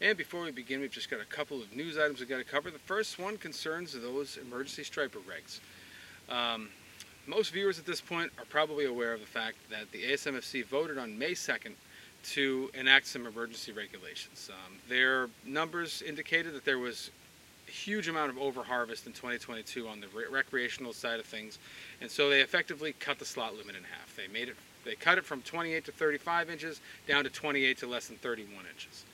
And before we begin, we've just got a couple of news items we've got to cover. The first one concerns those emergency striper regs. Um, most viewers at this point are probably aware of the fact that the ASMFC voted on May 2nd to enact some emergency regulations. Um, their numbers indicated that there was a huge amount of overharvest in 2022 on the re recreational side of things, and so they effectively cut the slot limit in half. They made it, they cut it from 28 to 35 inches down to 28 to less than 31 inches.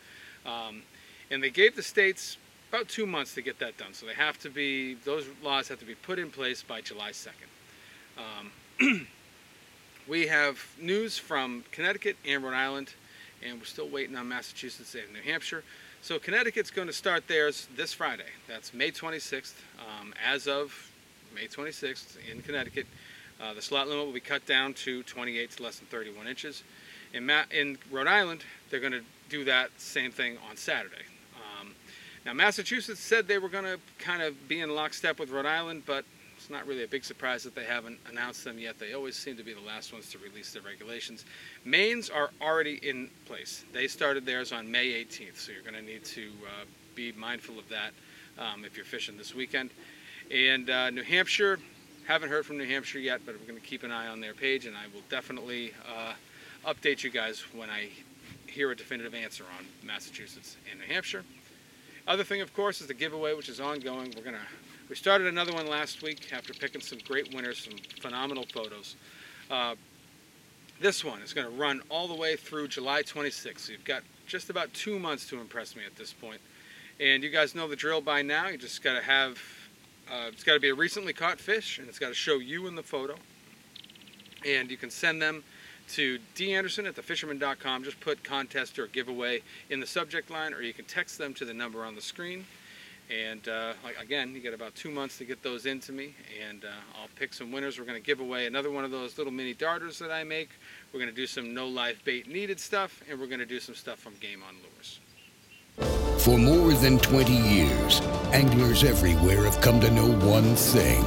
Um, and they gave the states about two months to get that done. So they have to be, those laws have to be put in place by July 2nd. Um, we have news from Connecticut and Rhode Island, and we're still waiting on Massachusetts and New Hampshire. So Connecticut's going to start theirs this Friday. That's May 26th. Um, as of May 26th in Connecticut, uh, the slot limit will be cut down to 28 to less than 31 inches. In, Ma in Rhode Island, they're going to do that same thing on Saturday. Um, now, Massachusetts said they were going to kind of be in lockstep with Rhode Island, but it's not really a big surprise that they haven't announced them yet. They always seem to be the last ones to release their regulations. Maine's are already in place. They started theirs on May 18th, so you're going to need to uh, be mindful of that um, if you're fishing this weekend. And uh, New Hampshire, haven't heard from New Hampshire yet, but we're going to keep an eye on their page, and I will definitely uh, update you guys when I hear a definitive answer on Massachusetts and New Hampshire. Other thing, of course, is the giveaway, which is ongoing. We're gonna we started another one last week after picking some great winners, some phenomenal photos. Uh, this one is going to run all the way through July 26th. So you've got just about two months to impress me at this point. And you guys know the drill by now. You just got to have, uh, it's got to be a recently caught fish, and it's got to show you in the photo. And you can send them to danderson at thefisherman.com. Just put contest or giveaway in the subject line, or you can text them to the number on the screen. And uh, again, you get about two months to get those into me, and uh, I'll pick some winners. We're going to give away another one of those little mini darters that I make. We're going to do some no live bait needed stuff, and we're going to do some stuff from Game on Lures. For more than 20 years, anglers everywhere have come to know one thing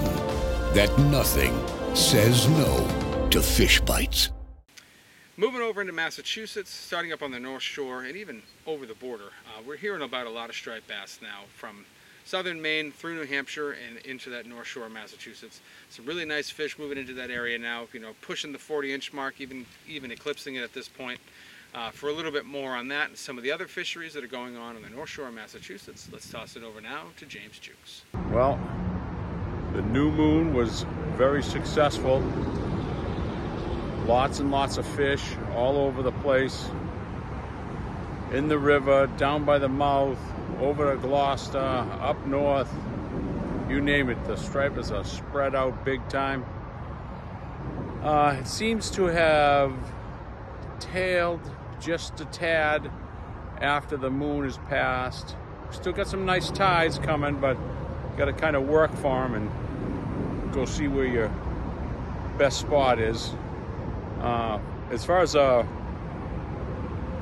that nothing says no to fish bites. Moving over into Massachusetts, starting up on the North Shore and even over the border, uh, we're hearing about a lot of striped bass now from southern Maine through New Hampshire and into that North Shore of Massachusetts. Some really nice fish moving into that area now, you know, pushing the 40 inch mark, even, even eclipsing it at this point. Uh, for a little bit more on that and some of the other fisheries that are going on on the North Shore of Massachusetts, let's toss it over now to James Jukes. Well, the new moon was very successful Lots and lots of fish all over the place. In the river, down by the mouth, over to Gloucester, up north, you name it. The stripers are spread out big time. Uh, it seems to have tailed just a tad after the moon has passed. Still got some nice tides coming, but got to kind of work for them and go see where your best spot is. Uh, as far as uh,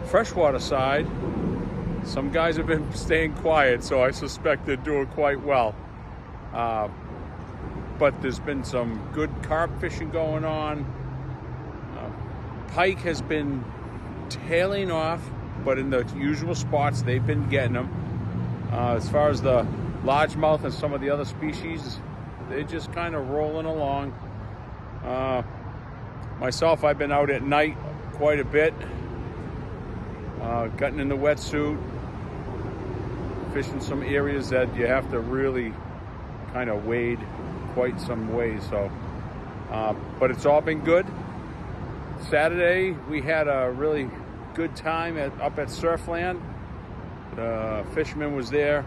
freshwater side, some guys have been staying quiet, so I suspect they're doing quite well. Uh, but there's been some good carp fishing going on. Uh, pike has been tailing off, but in the usual spots they've been getting them. Uh, as far as the largemouth and some of the other species, they're just kind of rolling along. Myself, I've been out at night quite a bit, uh, gotten in the wetsuit, fishing some areas that you have to really kind of wade quite some ways. So, uh, but it's all been good. Saturday we had a really good time at, up at Surfland. The fisherman was there.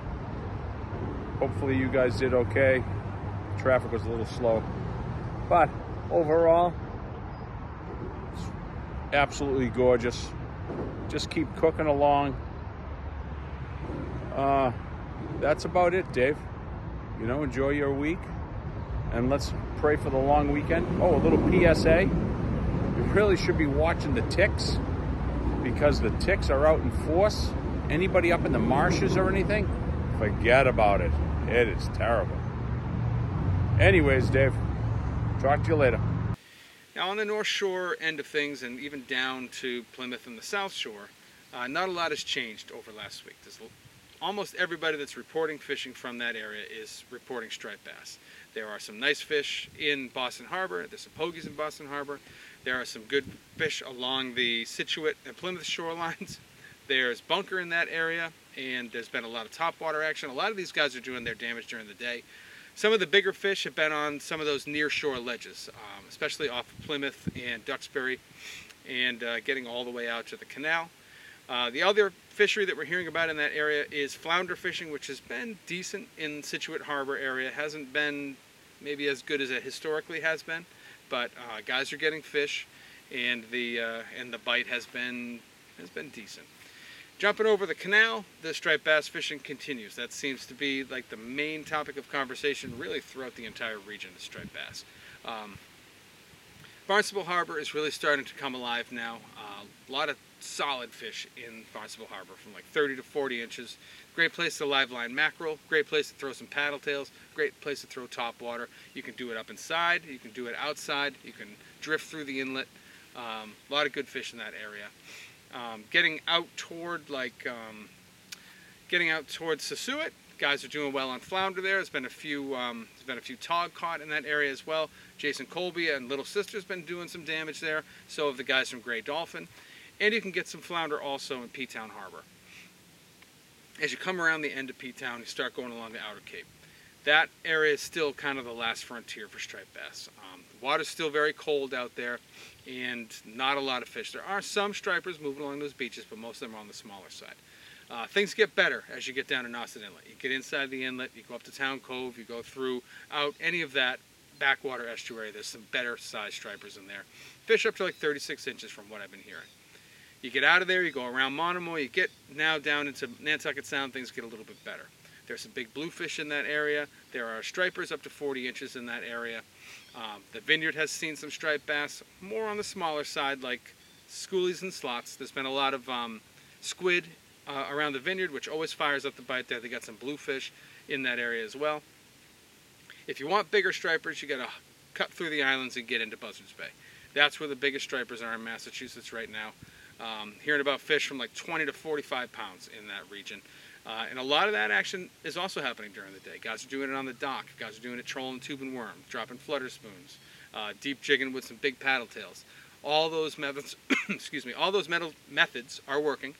Hopefully you guys did okay. Traffic was a little slow, but overall absolutely gorgeous. Just keep cooking along. Uh, that's about it, Dave. You know, enjoy your week. And let's pray for the long weekend. Oh, a little PSA. You really should be watching the ticks because the ticks are out in force. Anybody up in the marshes or anything, forget about it. It is terrible. Anyways, Dave, talk to you later. Now on the North Shore end of things and even down to Plymouth and the South Shore, uh, not a lot has changed over last week. There's almost everybody that's reporting fishing from that area is reporting striped bass. There are some nice fish in Boston Harbor. There's some pogies in Boston Harbor. There are some good fish along the Scituate and Plymouth shorelines. There's bunker in that area, and there's been a lot of topwater action. A lot of these guys are doing their damage during the day. Some of the bigger fish have been on some of those near shore ledges, um, especially off of Plymouth and Duxbury, and uh, getting all the way out to the canal. Uh, the other fishery that we're hearing about in that area is flounder fishing, which has been decent in Scituate Harbor area. Hasn't been maybe as good as it historically has been, but uh, guys are getting fish, and the uh, and the bite has been has been decent. Jumping over the canal, the striped bass fishing continues. That seems to be like the main topic of conversation really throughout the entire region of striped bass. Um, Barnstable Harbor is really starting to come alive now. Uh, a lot of solid fish in Barnstable Harbor from like 30 to 40 inches. Great place to live line mackerel. Great place to throw some paddle tails. Great place to throw top water. You can do it up inside. You can do it outside. You can drift through the inlet. Um, a lot of good fish in that area. Um, getting out toward like um, getting out towards Sesuit, guys are doing well on flounder there. There's been a few um, there's been a few tog caught in that area as well. Jason Colby and Little Sister's been doing some damage there. So have the guys from Grey Dolphin, and you can get some flounder also in P-Town Harbor. As you come around the end of P-Town, you start going along the Outer Cape. That area is still kind of the last frontier for striped bass. Water's still very cold out there, and not a lot of fish. There are some stripers moving along those beaches, but most of them are on the smaller side. Uh, things get better as you get down to Nauset Inlet. You get inside the inlet, you go up to Town Cove, you go through out any of that backwater estuary. There's some better sized stripers in there. Fish up to like 36 inches from what I've been hearing. You get out of there, you go around Monomoy, you get now down into Nantucket Sound, things get a little bit better. There's some big bluefish in that area. There are stripers up to 40 inches in that area. Um, the vineyard has seen some striped bass, more on the smaller side, like schoolies and slots. There's been a lot of um, squid uh, around the vineyard, which always fires up the bite there. They got some bluefish in that area as well. If you want bigger stripers, you got to cut through the islands and get into Buzzards Bay. That's where the biggest stripers are in Massachusetts right now. Um, hearing about fish from like 20 to 45 pounds in that region. Uh, and a lot of that action is also happening during the day. Guys are doing it on the Doc. Guys are doing it trolling tube and worm, dropping flutter spoons, uh, deep jigging with some big paddle tails. All those methods, excuse me, all those methods are working,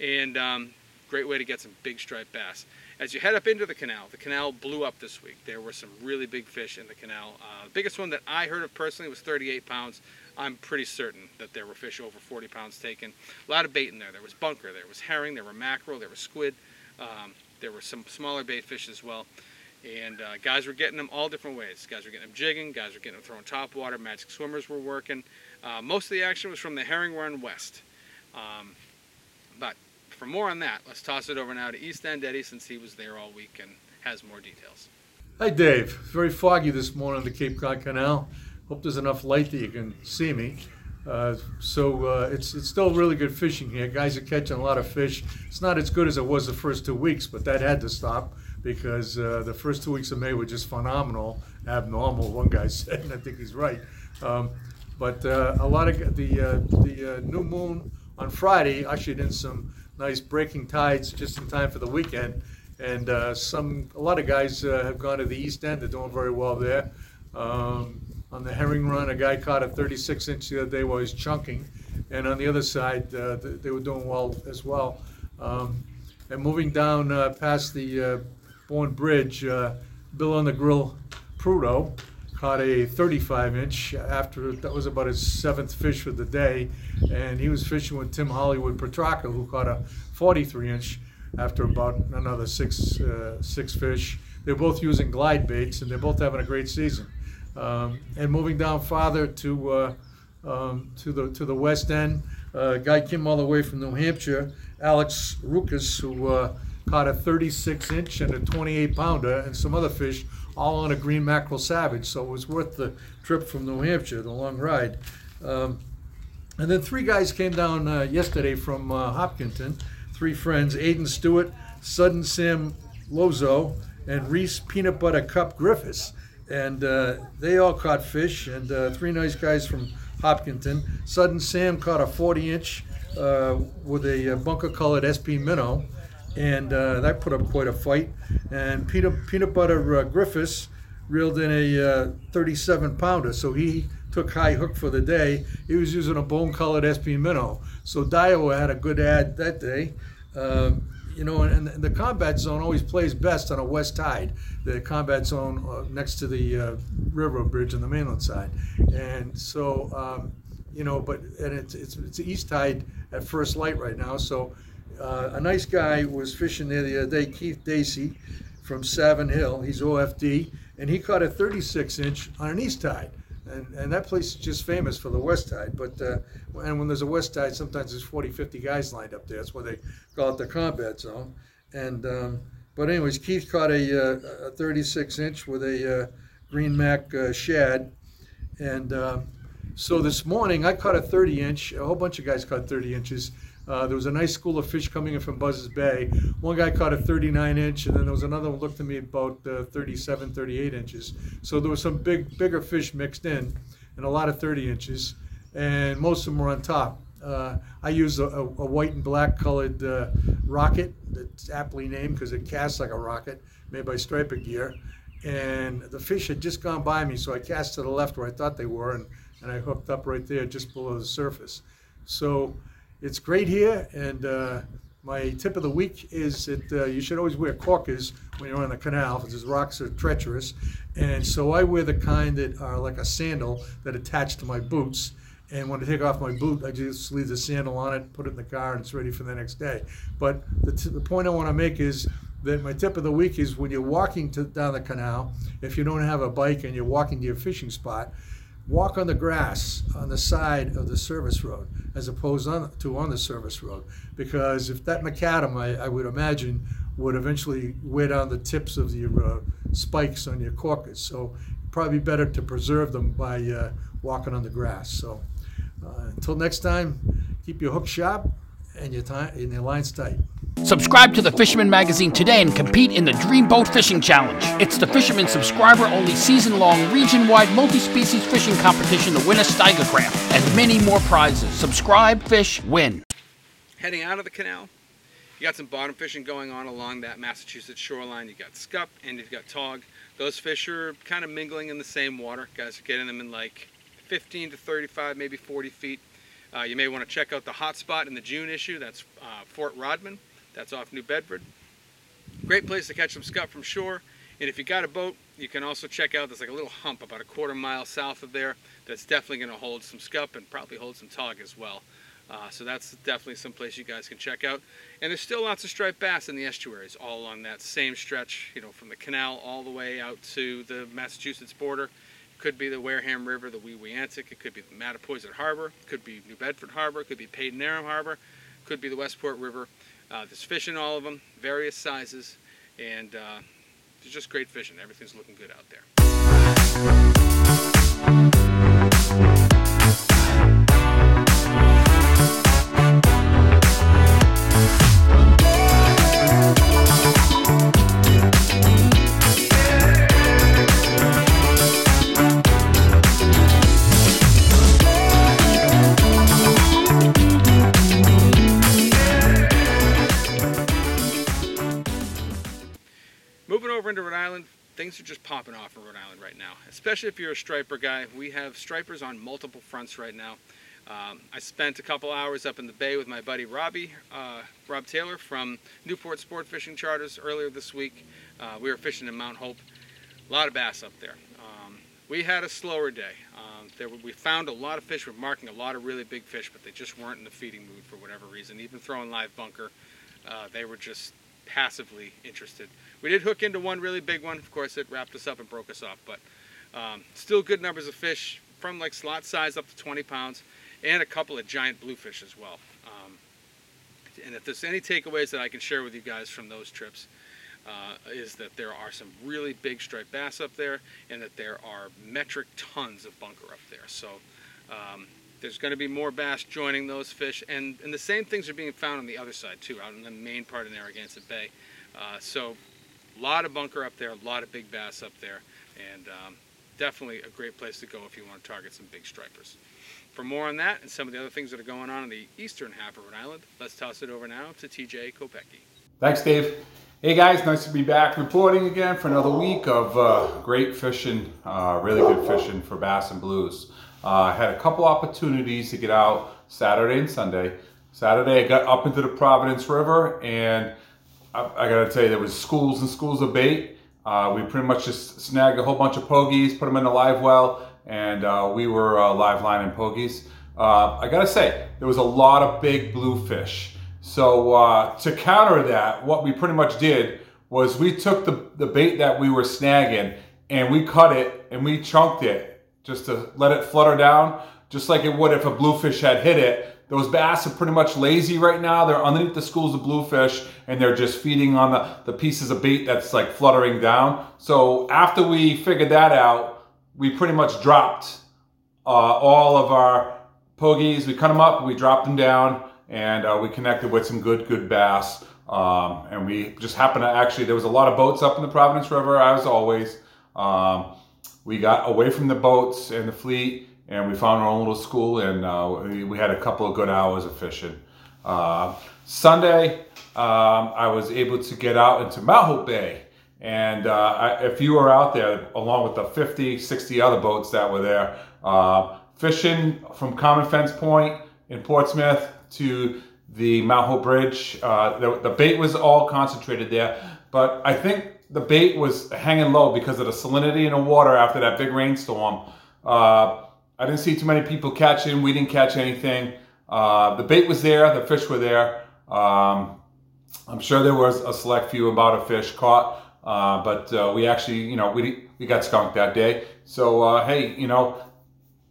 and um, great way to get some big striped bass. As you head up into the canal, the canal blew up this week. There were some really big fish in the canal. Uh, the biggest one that I heard of personally was 38 pounds. I'm pretty certain that there were fish over 40 pounds taken. A lot of bait in there. There was bunker, there was herring, there were mackerel, there was squid. Um, there were some smaller bait fish as well. And uh, guys were getting them all different ways. Guys were getting them jigging, guys were getting them throwing top water, magic swimmers were working. Uh, most of the action was from the herring run west. Um, but for more on that, let's toss it over now to East End Eddie since he was there all week and has more details. Hi, Dave. Very foggy this morning on the Cape Cod Canal. Hope there's enough light that you can see me. Uh, so uh, it's it's still really good fishing here. Guys are catching a lot of fish. It's not as good as it was the first two weeks, but that had to stop because uh, the first two weeks of May were just phenomenal, abnormal. One guy said, and I think he's right. Um, but uh, a lot of the uh, the new moon on Friday ushered in some nice breaking tides just in time for the weekend, and some a lot of guys have gone to the East End. They're doing very well there. Um, on the herring run, a guy caught a 36 inch the other day while he's chunking, and on the other side, uh, th- they were doing well as well. Um, and moving down uh, past the uh, Bourne Bridge, uh, Bill on the Grill Prudo caught a 35 inch after that was about his seventh fish for the day, and he was fishing with Tim Hollywood Petrarca, who caught a 43 inch after about another six uh, six fish. They're both using glide baits, and they're both having a great season. Um, and moving down farther to uh, um, to the to the west end, uh, guy came all the way from New Hampshire, Alex Rukas, who uh, caught a 36 inch and a 28 pounder, and some other fish, all on a green mackerel savage. So it was worth the trip from New Hampshire, the long ride. Um, and then three guys came down uh, yesterday from uh, Hopkinton, three friends, Aiden Stewart, Sudden Sam Lozo, and Reese Peanut Butter Cup Griffiths. And uh, they all caught fish, and uh, three nice guys from Hopkinton. Sudden Sam caught a 40 inch uh, with a uh, bunker colored SP minnow, and uh, that put up quite a fight. And peanut peanut butter uh, Griffiths reeled in a uh, 37 pounder, so he took high hook for the day. He was using a bone colored SP minnow, so Daiwa had a good ad that day. Um, you know, and, and the combat zone always plays best on a west tide, the combat zone uh, next to the uh, railroad bridge on the mainland side. And so, um, you know, but and it's it's it's east tide at first light right now. So, uh, a nice guy was fishing there the other day, Keith Dacey from Savin Hill. He's OFD, and he caught a 36 inch on an east tide. And, and that place is just famous for the west tide. But uh, and when there's a west tide, sometimes there's 40, 50 guys lined up there. That's why they call it the combat zone. And um, but anyways, Keith caught a, uh, a 36 inch with a uh, green mac uh, shad, and uh, so this morning I caught a 30 inch. A whole bunch of guys caught 30 inches. Uh, there was a nice school of fish coming in from Buzzards Bay. One guy caught a 39 inch, and then there was another one looked to me about uh, 37, 38 inches. So there was some big, bigger fish mixed in, and a lot of 30 inches, and most of them were on top. Uh, I used a, a, a white and black colored uh, rocket that's aptly named because it casts like a rocket, made by Striper Gear. And the fish had just gone by me, so I cast to the left where I thought they were, and, and I hooked up right there just below the surface. So it's great here, and uh, my tip of the week is that uh, you should always wear corkers when you're on the canal because the rocks are treacherous. And so I wear the kind that are like a sandal that attach to my boots. And when I take off my boot, I just leave the sandal on it, put it in the car, and it's ready for the next day. But the, t- the point I want to make is that my tip of the week is when you're walking to, down the canal, if you don't have a bike and you're walking to your fishing spot, walk on the grass on the side of the service road as opposed on, to on the service road. Because if that macadam, I, I would imagine, would eventually wear down the tips of your uh, spikes on your corkers. So probably better to preserve them by uh, walking on the grass. So uh, until next time, keep your hook sharp and your, time, and your lines tight. Subscribe to the Fisherman Magazine today and compete in the Dreamboat Fishing Challenge. It's the Fisherman subscriber only season long, region wide, multi species fishing competition to win a Steigercraft and many more prizes. Subscribe, fish, win. Heading out of the canal, you got some bottom fishing going on along that Massachusetts shoreline. You got scup and you've got tog. Those fish are kind of mingling in the same water. Guys are getting them in like 15 to 35, maybe 40 feet. Uh, you may want to check out the hot spot in the June issue. That's uh, Fort Rodman. That's off New Bedford. Great place to catch some scup from shore. And if you got a boat, you can also check out, there's like a little hump about a quarter mile south of there that's definitely going to hold some scup and probably hold some tog as well. Uh, so that's definitely some place you guys can check out. And there's still lots of striped bass in the estuaries all along that same stretch, you know, from the canal all the way out to the Massachusetts border. It Could be the Wareham River, the Weweantic, it could be the Mattapoisett Harbor, it could be New Bedford Harbor, it could be Padanaram Harbor, could be the Westport River. Uh, there's fish in all of them, various sizes, and uh, it's just great fishing. Everything's looking good out there. Things are just popping off in Rhode Island right now. Especially if you're a striper guy. We have stripers on multiple fronts right now. Um, I spent a couple hours up in the bay with my buddy Robbie, uh, Rob Taylor from Newport Sport Fishing Charters earlier this week. Uh, we were fishing in Mount Hope. A lot of bass up there. Um, we had a slower day. Um, there, we found a lot of fish. We're marking a lot of really big fish, but they just weren't in the feeding mood for whatever reason. Even throwing live bunker, uh, they were just passively interested. We did hook into one really big one. Of course, it wrapped us up and broke us off, but um, still good numbers of fish from like slot size up to 20 pounds, and a couple of giant bluefish as well. Um, and if there's any takeaways that I can share with you guys from those trips, uh, is that there are some really big striped bass up there, and that there are metric tons of bunker up there. So um, there's going to be more bass joining those fish, and, and the same things are being found on the other side too, out in the main part of Narragansett Bay. Uh, so a lot of bunker up there, a lot of big bass up there, and um, definitely a great place to go if you want to target some big stripers. For more on that and some of the other things that are going on in the eastern half of Rhode Island, let's toss it over now to TJ Kopecki. Thanks, Dave. Hey guys, nice to be back reporting again for another week of uh, great fishing, uh, really good fishing for bass and blues. Uh, I had a couple opportunities to get out Saturday and Sunday. Saturday I got up into the Providence River and I, I gotta tell you, there was schools and schools of bait. Uh, we pretty much just snagged a whole bunch of pogies, put them in the live well, and uh, we were uh, live lining pogies. Uh, I gotta say, there was a lot of big bluefish. So uh, to counter that, what we pretty much did was we took the, the bait that we were snagging and we cut it and we chunked it just to let it flutter down, just like it would if a bluefish had hit it. Those bass are pretty much lazy right now. They're underneath the schools of bluefish and they're just feeding on the, the pieces of bait that's like fluttering down. So after we figured that out, we pretty much dropped uh, all of our pogies. We cut them up, we dropped them down, and uh, we connected with some good, good bass. Um, and we just happened to actually, there was a lot of boats up in the Providence River, as always. Um, we got away from the boats and the fleet, and we found our own little school, and uh, we, we, had a couple of good hours of fishing. Uh, Sunday, um, I was able to get out into Mount Hope Bay. And uh, I, if you were out there, along with the 50, 60 other boats that were there, uh, fishing from Common Fence Point in Portsmouth to the Mount Hope Bridge, uh, the, the bait was all concentrated there. But I think the bait was hanging low because of the salinity in the water after that big rainstorm. Uh, I didn't see too many people catching. We didn't catch anything. Uh, the bait was there. The fish were there. Um, I'm sure there was a select few about a fish caught. Uh, but uh, we actually, you know, we, we got skunked that day. So, uh, hey, you know,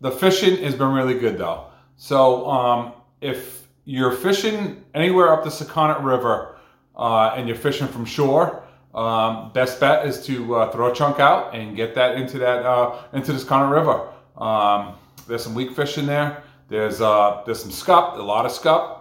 the fishing has been really good though. So, um, if you're fishing anywhere up the Sakonnet River uh, and you're fishing from shore, um, best bet is to uh, throw a chunk out and get that into that uh, into this Sakonnet River. Um, there's some weak fish in there. There's there's some scup, a lot of scup.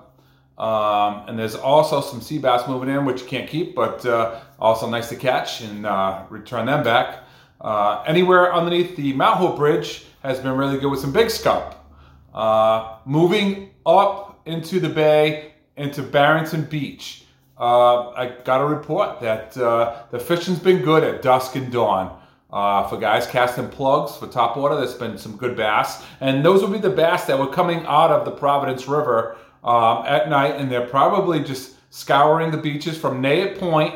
Um, and there's also some sea bass moving in, which you can't keep, but uh, also nice to catch and uh, return them back. Uh, anywhere underneath the Mount Hope Bridge has been really good with some big scup. Uh, moving up into the bay, into Barrington Beach, uh, I got a report that uh, the fishing's been good at dusk and dawn. for guys casting plugs for top water, there's been some good bass. And those would be the bass that were coming out of the Providence River um, at night, and they're probably just scouring the beaches from Nayatt Point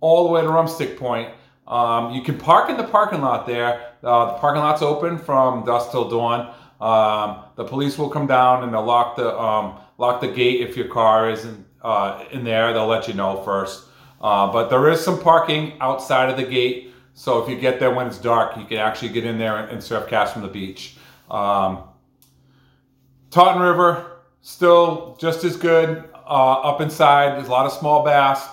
all the way to Rumstick Point. Um, you can park in the parking lot there. Uh, the parking lot's open from dusk till dawn. Um, the police will come down and they'll lock the um, lock the gate if your car isn't uh, in there. They'll let you know first. Uh, but there is some parking outside of the gate. So if you get there when it's dark, you can actually get in there and, surf cast from the beach. Um, Taunton River, still just as good uh, up inside. There's a lot of small bass.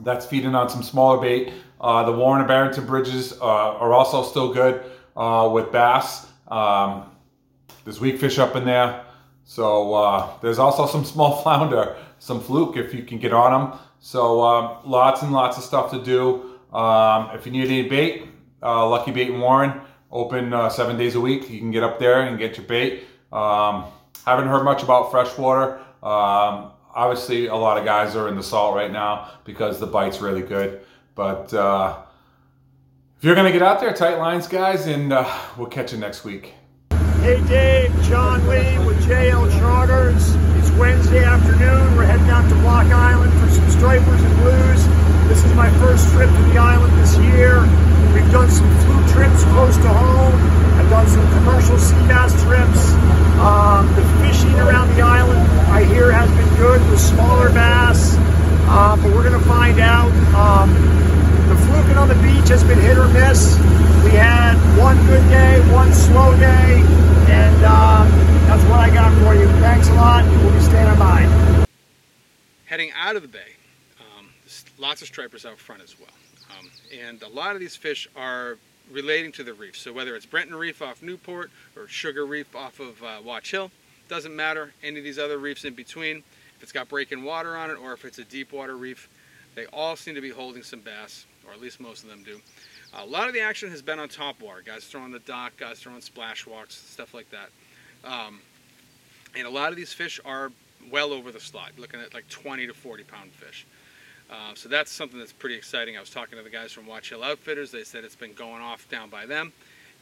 That's feeding on some smaller bait. Uh, the Warren and Barrington bridges uh, are also still good uh, with bass. Um, there's weak fish up in there. So uh, there's also some small flounder, some fluke if you can get on them. So um, lots and lots of stuff to do. Um, if you need any bait, uh, Lucky Bait and Warren open seven days a week. You can get up there and get your bait. Um, haven't heard much about freshwater. Um, obviously, a lot of guys are in the salt right now because the bite's really good. But uh, if you're going to get out there, tight lines, guys, and uh, we'll catch you next week. Hey, Dave, John Lee with JL Charters. Wednesday afternoon. We're heading out to Block Island for some stripers and blues. This is my first trip to the island this year. We've done some fluke trips close to home. I've done some commercial sea bass trips. Um, the fishing around the island, I hear, has been good with smaller bass, uh, but we're going to find out. Um, the fluking on the beach has been hit or miss. We had one good day, one slow day, and um, that's what I got for you. Thanks a lot. We'll be standing by. Heading out of the bay, um, lots of stripers out front as well. Um, and a lot of these fish are relating to the reef. So whether it's Brenton Reef off Newport or Sugar Reef off of uh, Watch Hill, doesn't matter. Any of these other reefs in between, if it's got breaking water on it or if it's a deep water reef, They all seem to be holding some bass, or at least most of them do. A lot of the action has been on top water. Guys throwing the Doc, guys throwing splash walks, stuff like that. Um, and a lot of these fish are well over the slot, looking at like 20 to 40 pound fish. Uh, so that's something that's pretty exciting. I was talking to the guys from Watch Hill Outfitters. They said it's been going off down by them.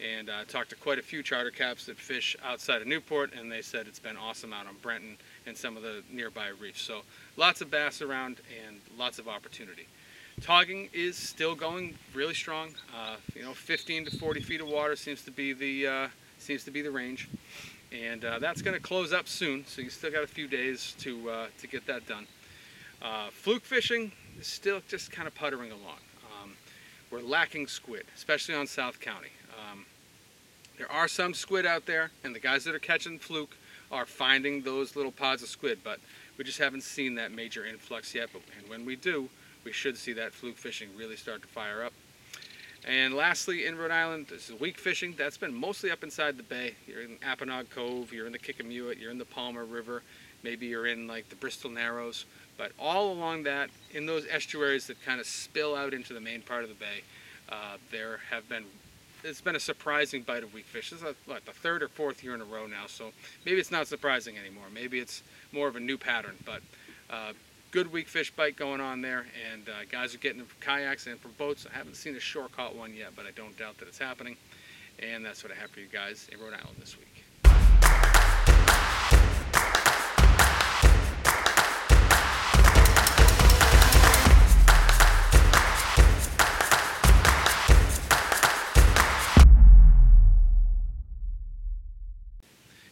And I uh, talked to quite a few charter caps that fish outside of Newport, and they said it's been awesome out on Brenton and some of the nearby reefs. So lots of bass around and lots of opportunity. Togging is still going really strong. Uh, you know, 15 to 40 feet of water seems to be the uh, seems to be the range, and uh, that's going to close up soon. So you still got a few days to uh, to get that done. Uh, fluke fishing is still just kind of puttering along. Um, we're lacking squid, especially on South County. Um, there are some squid out there, and the guys that are catching fluke are finding those little pods of squid, but we just haven't seen that major influx yet. But and when we do, we should see that fluke fishing really start to fire up. And lastly, in Rhode Island, this is weak fishing. That's been mostly up inside the bay. You're in Apponaug Cove, you're in the Kickamuit, you're in the Palmer River, maybe you're in like the Bristol Narrows. But all along that, in those estuaries that kind of spill out into the main part of the bay, uh, there have been it's been a surprising bite of weak fish. This is what, the third or fourth year in a row now, so maybe it's not surprising anymore. Maybe it's more of a new pattern, but uh, good weak fish bite going on there, and uh, guys are getting them from kayaks and from boats. I haven't seen a shore caught one yet, but I don't doubt that it's happening, and that's what I have for you guys in Rhode Island this week.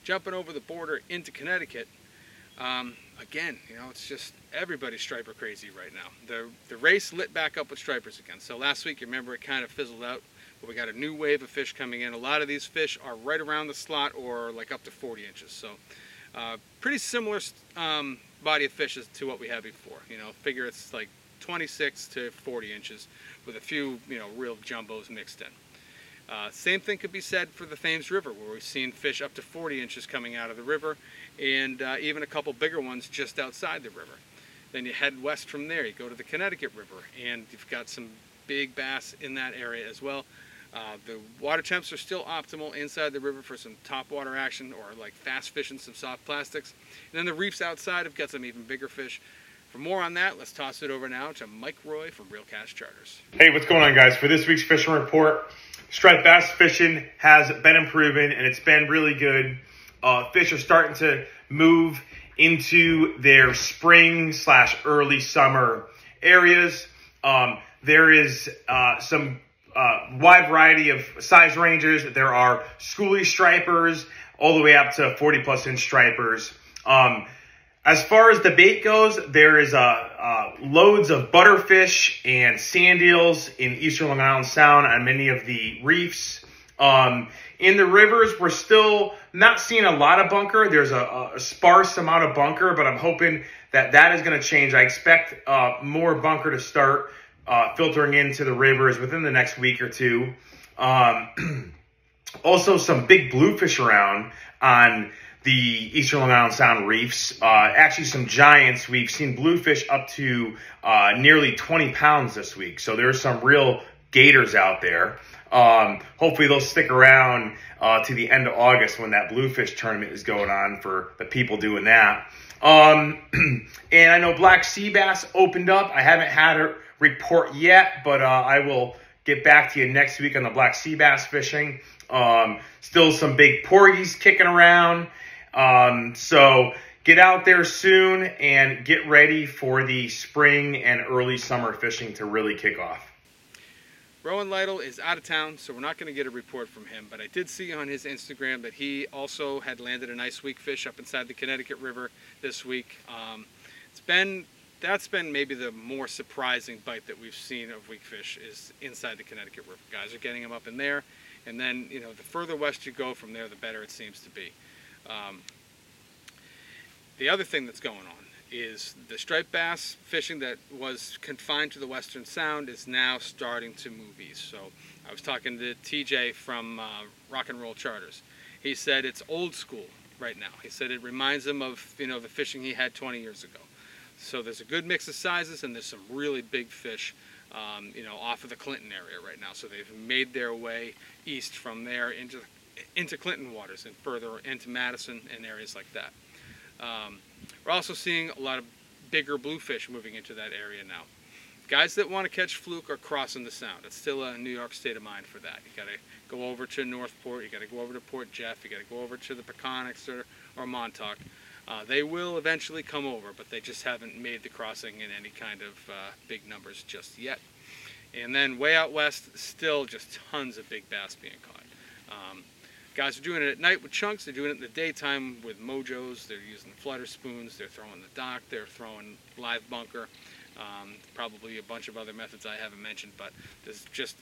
jumping over the border into Connecticut, um, again, you know, it's just everybody's striper crazy right now. The the race lit back up with stripers again. So last week, you remember, it kind of fizzled out, but we got a new wave of fish coming in. A lot of these fish are right around the slot or like up to 40 inches. So uh, pretty similar um, body of fish to what we had before. You know, figure it's like 26 to 40 inches with a few, you know, real jumbos mixed in. Uh, same thing could be said for the Thames River, where we've seen fish up to 40 inches coming out of the river, and uh, even a couple bigger ones just outside the river. Then you head west from there, you go to the Connecticut River, and you've got some big bass in that area as well. Uh, the water temps are still optimal inside the river for some top water action or like fast fishing some soft plastics. And then the reefs outside have got some even bigger fish. For more on that, let's toss it over now to Mike Roy from Reel Cast Charters. Hey, what's going on, guys? For this week's fishing report, striped bass fishing has been improving and it's been really good. Uh, fish are starting to move into their spring slash early summer areas. Um, there is uh, some uh, wide variety of size ranges. There are schoolie stripers all the way up to 40 plus inch stripers. Um, as far as the bait goes, there is uh, uh, loads of butterfish and sand eels in eastern Long Island Sound on many of the reefs. Um, in the rivers, we're still not seeing a lot of bunker. There's a, a sparse amount of bunker, but I'm hoping that that is going to change. I expect uh, more bunker to start uh, filtering into the rivers within the next week or two. Um, also, some big bluefish around on the Eastern Long Island Sound reefs. Uh, actually, some giants. We've seen bluefish up to uh, nearly 20 pounds this week. So there's some real gators out there. Um, hopefully they'll stick around uh, to the end of August when that bluefish tournament is going on for the people doing that. Um, and I know black sea bass opened up. I haven't had a report yet, but uh, I will get back to you next week on the black sea bass fishing. Um, still some big porgies kicking around. Um, so get out there soon and get ready for the spring and early summer fishing to really kick off. Rowan Lytle is out of town, so we're not going to get a report from him. But I did see on his Instagram that he also had landed a nice weak fish up inside the Connecticut River this week. Um, it's been that's been maybe the more surprising bite that we've seen of weak fish is inside the Connecticut River. Guys are getting them up in there, and then you know the further west you go from there, the better it seems to be. Um, the other thing that's going on is the striped bass fishing that was confined to the Western Sound is now starting to move east. So I was talking to TJ from uh, Rock and Roll Charters. He said it's old school right now. He said it reminds him of you know the fishing he had 20 years ago. so there's a good mix of sizes, and there's some really big fish, um, you know, off of the Clinton area right now. So they've made their way east from there into into Clinton waters and further into Madison and areas like that. Um, we're also seeing a lot of bigger bluefish moving into that area now. Guys that want to catch fluke are crossing the Sound. It's still a New York state of mind for that. You got to go over to Northport. You got to go over to Port Jeff. You got to go over to the Peconics or, or Montauk. Uh, they will eventually come over, but they just haven't made the crossing in any kind of uh, big numbers just yet. And then way out west, still just tons of big bass being caught. Um, guys are doing it at night with chunks. They're doing it in the daytime with mojos. They're using flutter spoons. They're throwing the Doc. They're throwing live bunker. Um, probably a bunch of other methods I haven't mentioned, but there's just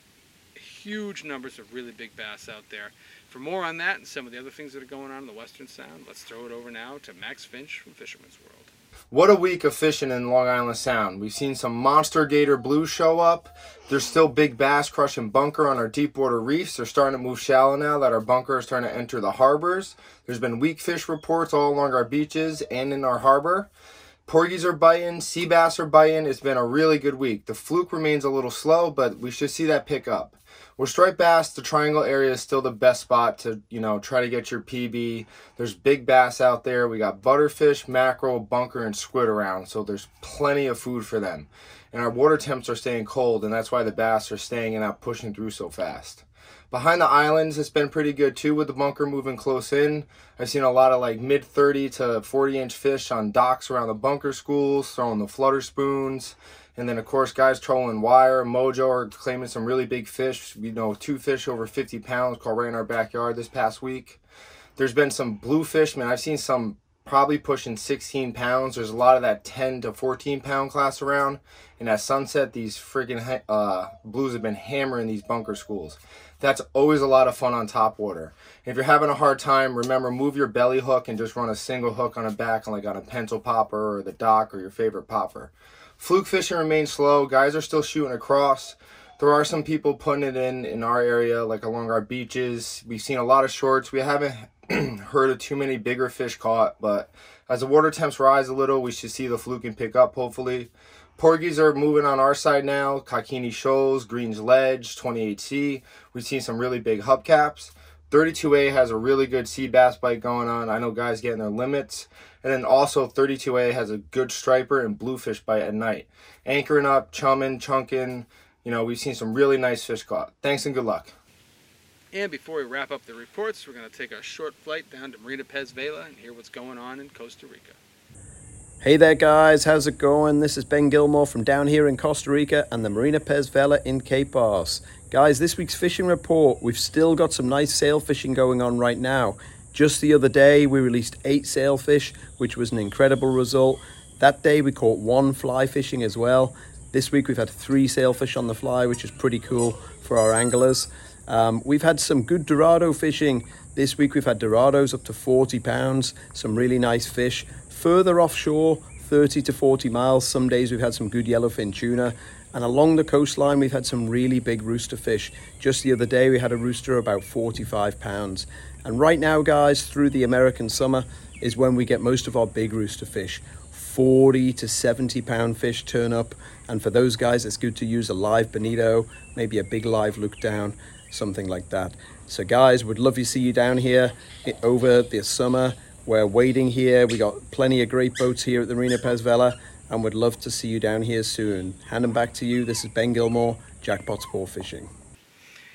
huge numbers of really big bass out there. For more on that and some of the other things that are going on in the Western Sound, let's throw it over now to Max Finch from Fisherman's World. What a week of fishing in Long Island Sound. We've seen some monster gator blue show up. There's still big bass crushing bunker on our deep water reefs. They're starting to move shallow now that our bunker is starting to enter the harbors. There's been weak fish reports all along our beaches and in our harbor. Porgies are biting, sea bass are biting. It's been a really good week. The fluke remains a little slow, but we should see that pick up. With striped bass, the triangle area is still the best spot to, you know, try to get your PB. There's big bass out there. We got butterfish, mackerel, bunker, and squid around, so there's plenty of food for them. And our water temps are staying cold, and that's why the bass are staying and not pushing through so fast. Behind the islands, it's been pretty good too with the bunker moving close in. I've seen a lot of like mid 30 to 40 inch fish on docks around the bunker schools, throwing the flutter spoons. And then, of course, guys trolling wire. Mojo are claiming some really big fish. You know, two fish over 50 pounds caught right in our backyard this past week. There's been some bluefish, man. I've seen some probably pushing 16 pounds. There's a lot of that 10 to 14 pound class around. And at sunset, these freaking uh, blues have been hammering these bunker schools. That's always a lot of fun on top water. If you're having a hard time, remember move your belly hook and just run a single hook on a back, like on a pencil popper or the Doc or your favorite popper. Fluke fishing remains slow. Guys are still shooting across. There are some people putting it in in our area, like along our beaches. We've seen a lot of shorts. We haven't heard of too many bigger fish caught, but as the water temps rise a little, we should see the fluke and pick up, hopefully. Porgies are moving on our side now. Cockenoe Shoals, Green's Ledge, 28C. We've seen some really big hubcaps. 32A has a really good sea bass bite going on. I know guys getting their limits. And then also 32A has a good striper and bluefish bite at night. Anchoring up, chumming, chunking. You know, we've seen some really nice fish caught. Thanks and good luck. And before we wrap up the reports, we're going to take a short flight down to Marina Pez Vela and hear what's going on in Costa Rica. Hey there, guys. How's it going? This is Ben Gilmore from down here in Costa Rica and the Marina Pez Vela in Quepos. Guys, this week's fishing report, we've still got some nice sail fishing going on right now. Just the other day, we released eight sailfish, which was an incredible result. That day, we caught one fly fishing as well. This week, we've had three sailfish on the fly, which is pretty cool for our anglers. Um, we've had some good Dorado fishing. This week, we've had Dorados up to 40 pounds, some really nice fish. Further offshore, 30 to 40 miles, some days we've had some good yellowfin tuna. And along the coastline, we've had some really big rooster fish. Just the other day, we had a rooster about 45 pounds. And right now, guys, through the American summer is when we get most of our big rooster fish. 40 to 70 pound fish turn up. And for those guys, it's good to use a live bonito, maybe a big live look down, something like that. So, guys, would love to see you down here over the summer. We're waiting here. We got plenty of great boats here at the Marina Pez Vela and would love to see you down here soon. Hand them back to you. This is Ben Gilmore, Jackpot Sport Fishing.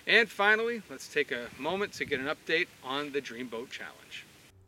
And finally, let's take a moment to get an update on the Dreamboat Challenge.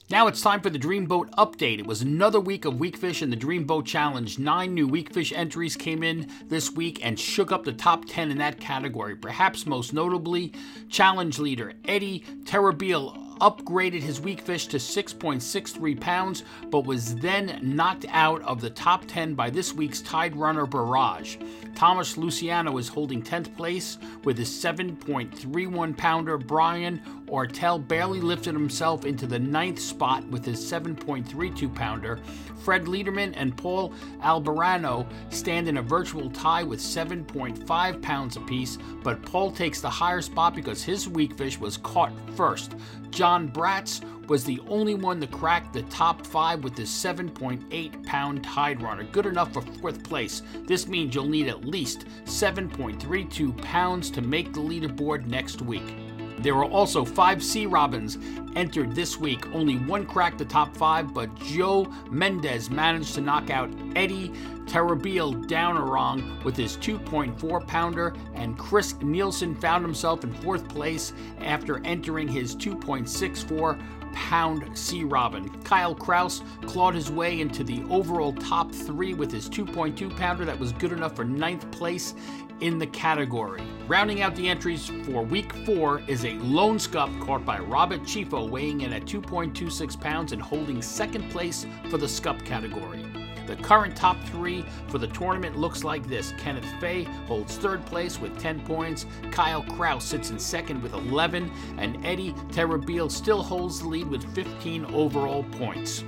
Now it's time for the Dreamboat update. It was another week of weak fish in the Dreamboat Challenge. Nine new weak fish entries came in this week and shook up the top 10 in that category. Perhaps most notably, challenge leader Eddie Terrabil upgraded his weak fish to 6.63 pounds, but was then knocked out of the top 10 by this week's Tide Runner Barrage. Thomas Luciano is holding 10th place with his 7.31 pounder. Brian Ortel barely lifted himself into the ninth spot with his 7.32 pounder. Fred Liederman and Paul Alberano stand in a virtual tie with 7.5 pounds apiece, but Paul takes the higher spot because his weak fish was caught first. John Bratz was the only one to crack the top five with his 7.8 pound Tide Runner. Good enough for fourth place. This means you'll need at least 7.32 pounds to make the leaderboard next week. There were also five Sea Robins entered this week. Only one cracked the top five, but Joe Mendez managed to knock out Eddie Terrabil Downerong with his 2.4 pounder, and Chris Nielsen found himself in fourth place after entering his 2.64 pound Sea Robin. Kyle Kraus clawed his way into the overall top three with his 2.2 pounder that was good enough for ninth place in the category. Rounding out the entries for week four is a lone scup caught by Robert Chifo, weighing in at 2.26 pounds and holding second place for the scup category. The current top three for the tournament looks like this. Kenneth Fay holds third place with 10 points. Kyle Kraus sits in second with 11. And Eddie Terrabil still holds the lead with 15 overall points.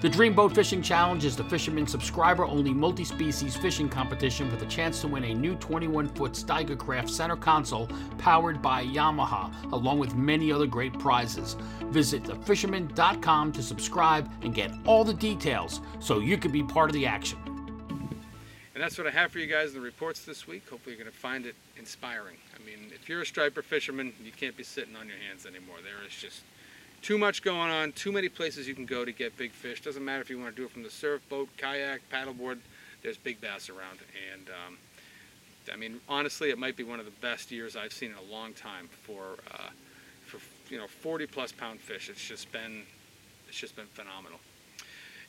The Dream Boat Fishing Challenge is the fisherman subscriber only multi species fishing competition with a chance to win a new 21 foot Steigercraft center console powered by Yamaha, along with many other great prizes. Visit thefisherman.com to subscribe and get all the details so you can be part of the action. And that's what I have for you guys in the reports this week. Hopefully, you're going to find it inspiring. I mean, if you're a striper fisherman, you can't be sitting on your hands anymore. There is just too much going on, too many places you can go to get big fish. Doesn't matter if you want to do it from the surf, boat, kayak, paddleboard, there's big bass around. And um, I mean, honestly, it might be one of the best years I've seen in a long time for, uh, for you know, 40 plus pound fish. It's just been, it's just been phenomenal.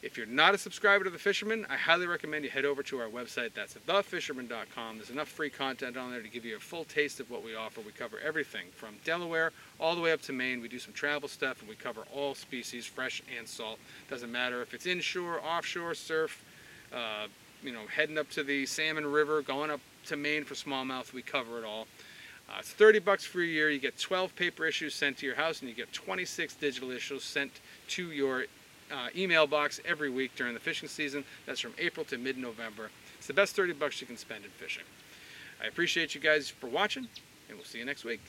If you're not a subscriber to The Fisherman, I highly recommend you head over to our website. That's thefisherman.com. There's enough free content on there to give you a full taste of what we offer. We cover everything from Delaware all the way up to Maine. We do some travel stuff and we cover all species, fresh and salt. Doesn't matter if it's inshore, offshore, surf, uh, you know, heading up to the Salmon River, going up to Maine for smallmouth. We cover it all. Uh, it's 30 bucks for a year. You get 12 paper issues sent to your house and you get 26 digital issues sent to your uh, email box every week during the fishing season. That's from April to mid-November. It's the best 30 bucks you can spend in fishing. I appreciate you guys for watching, and we'll see you next week.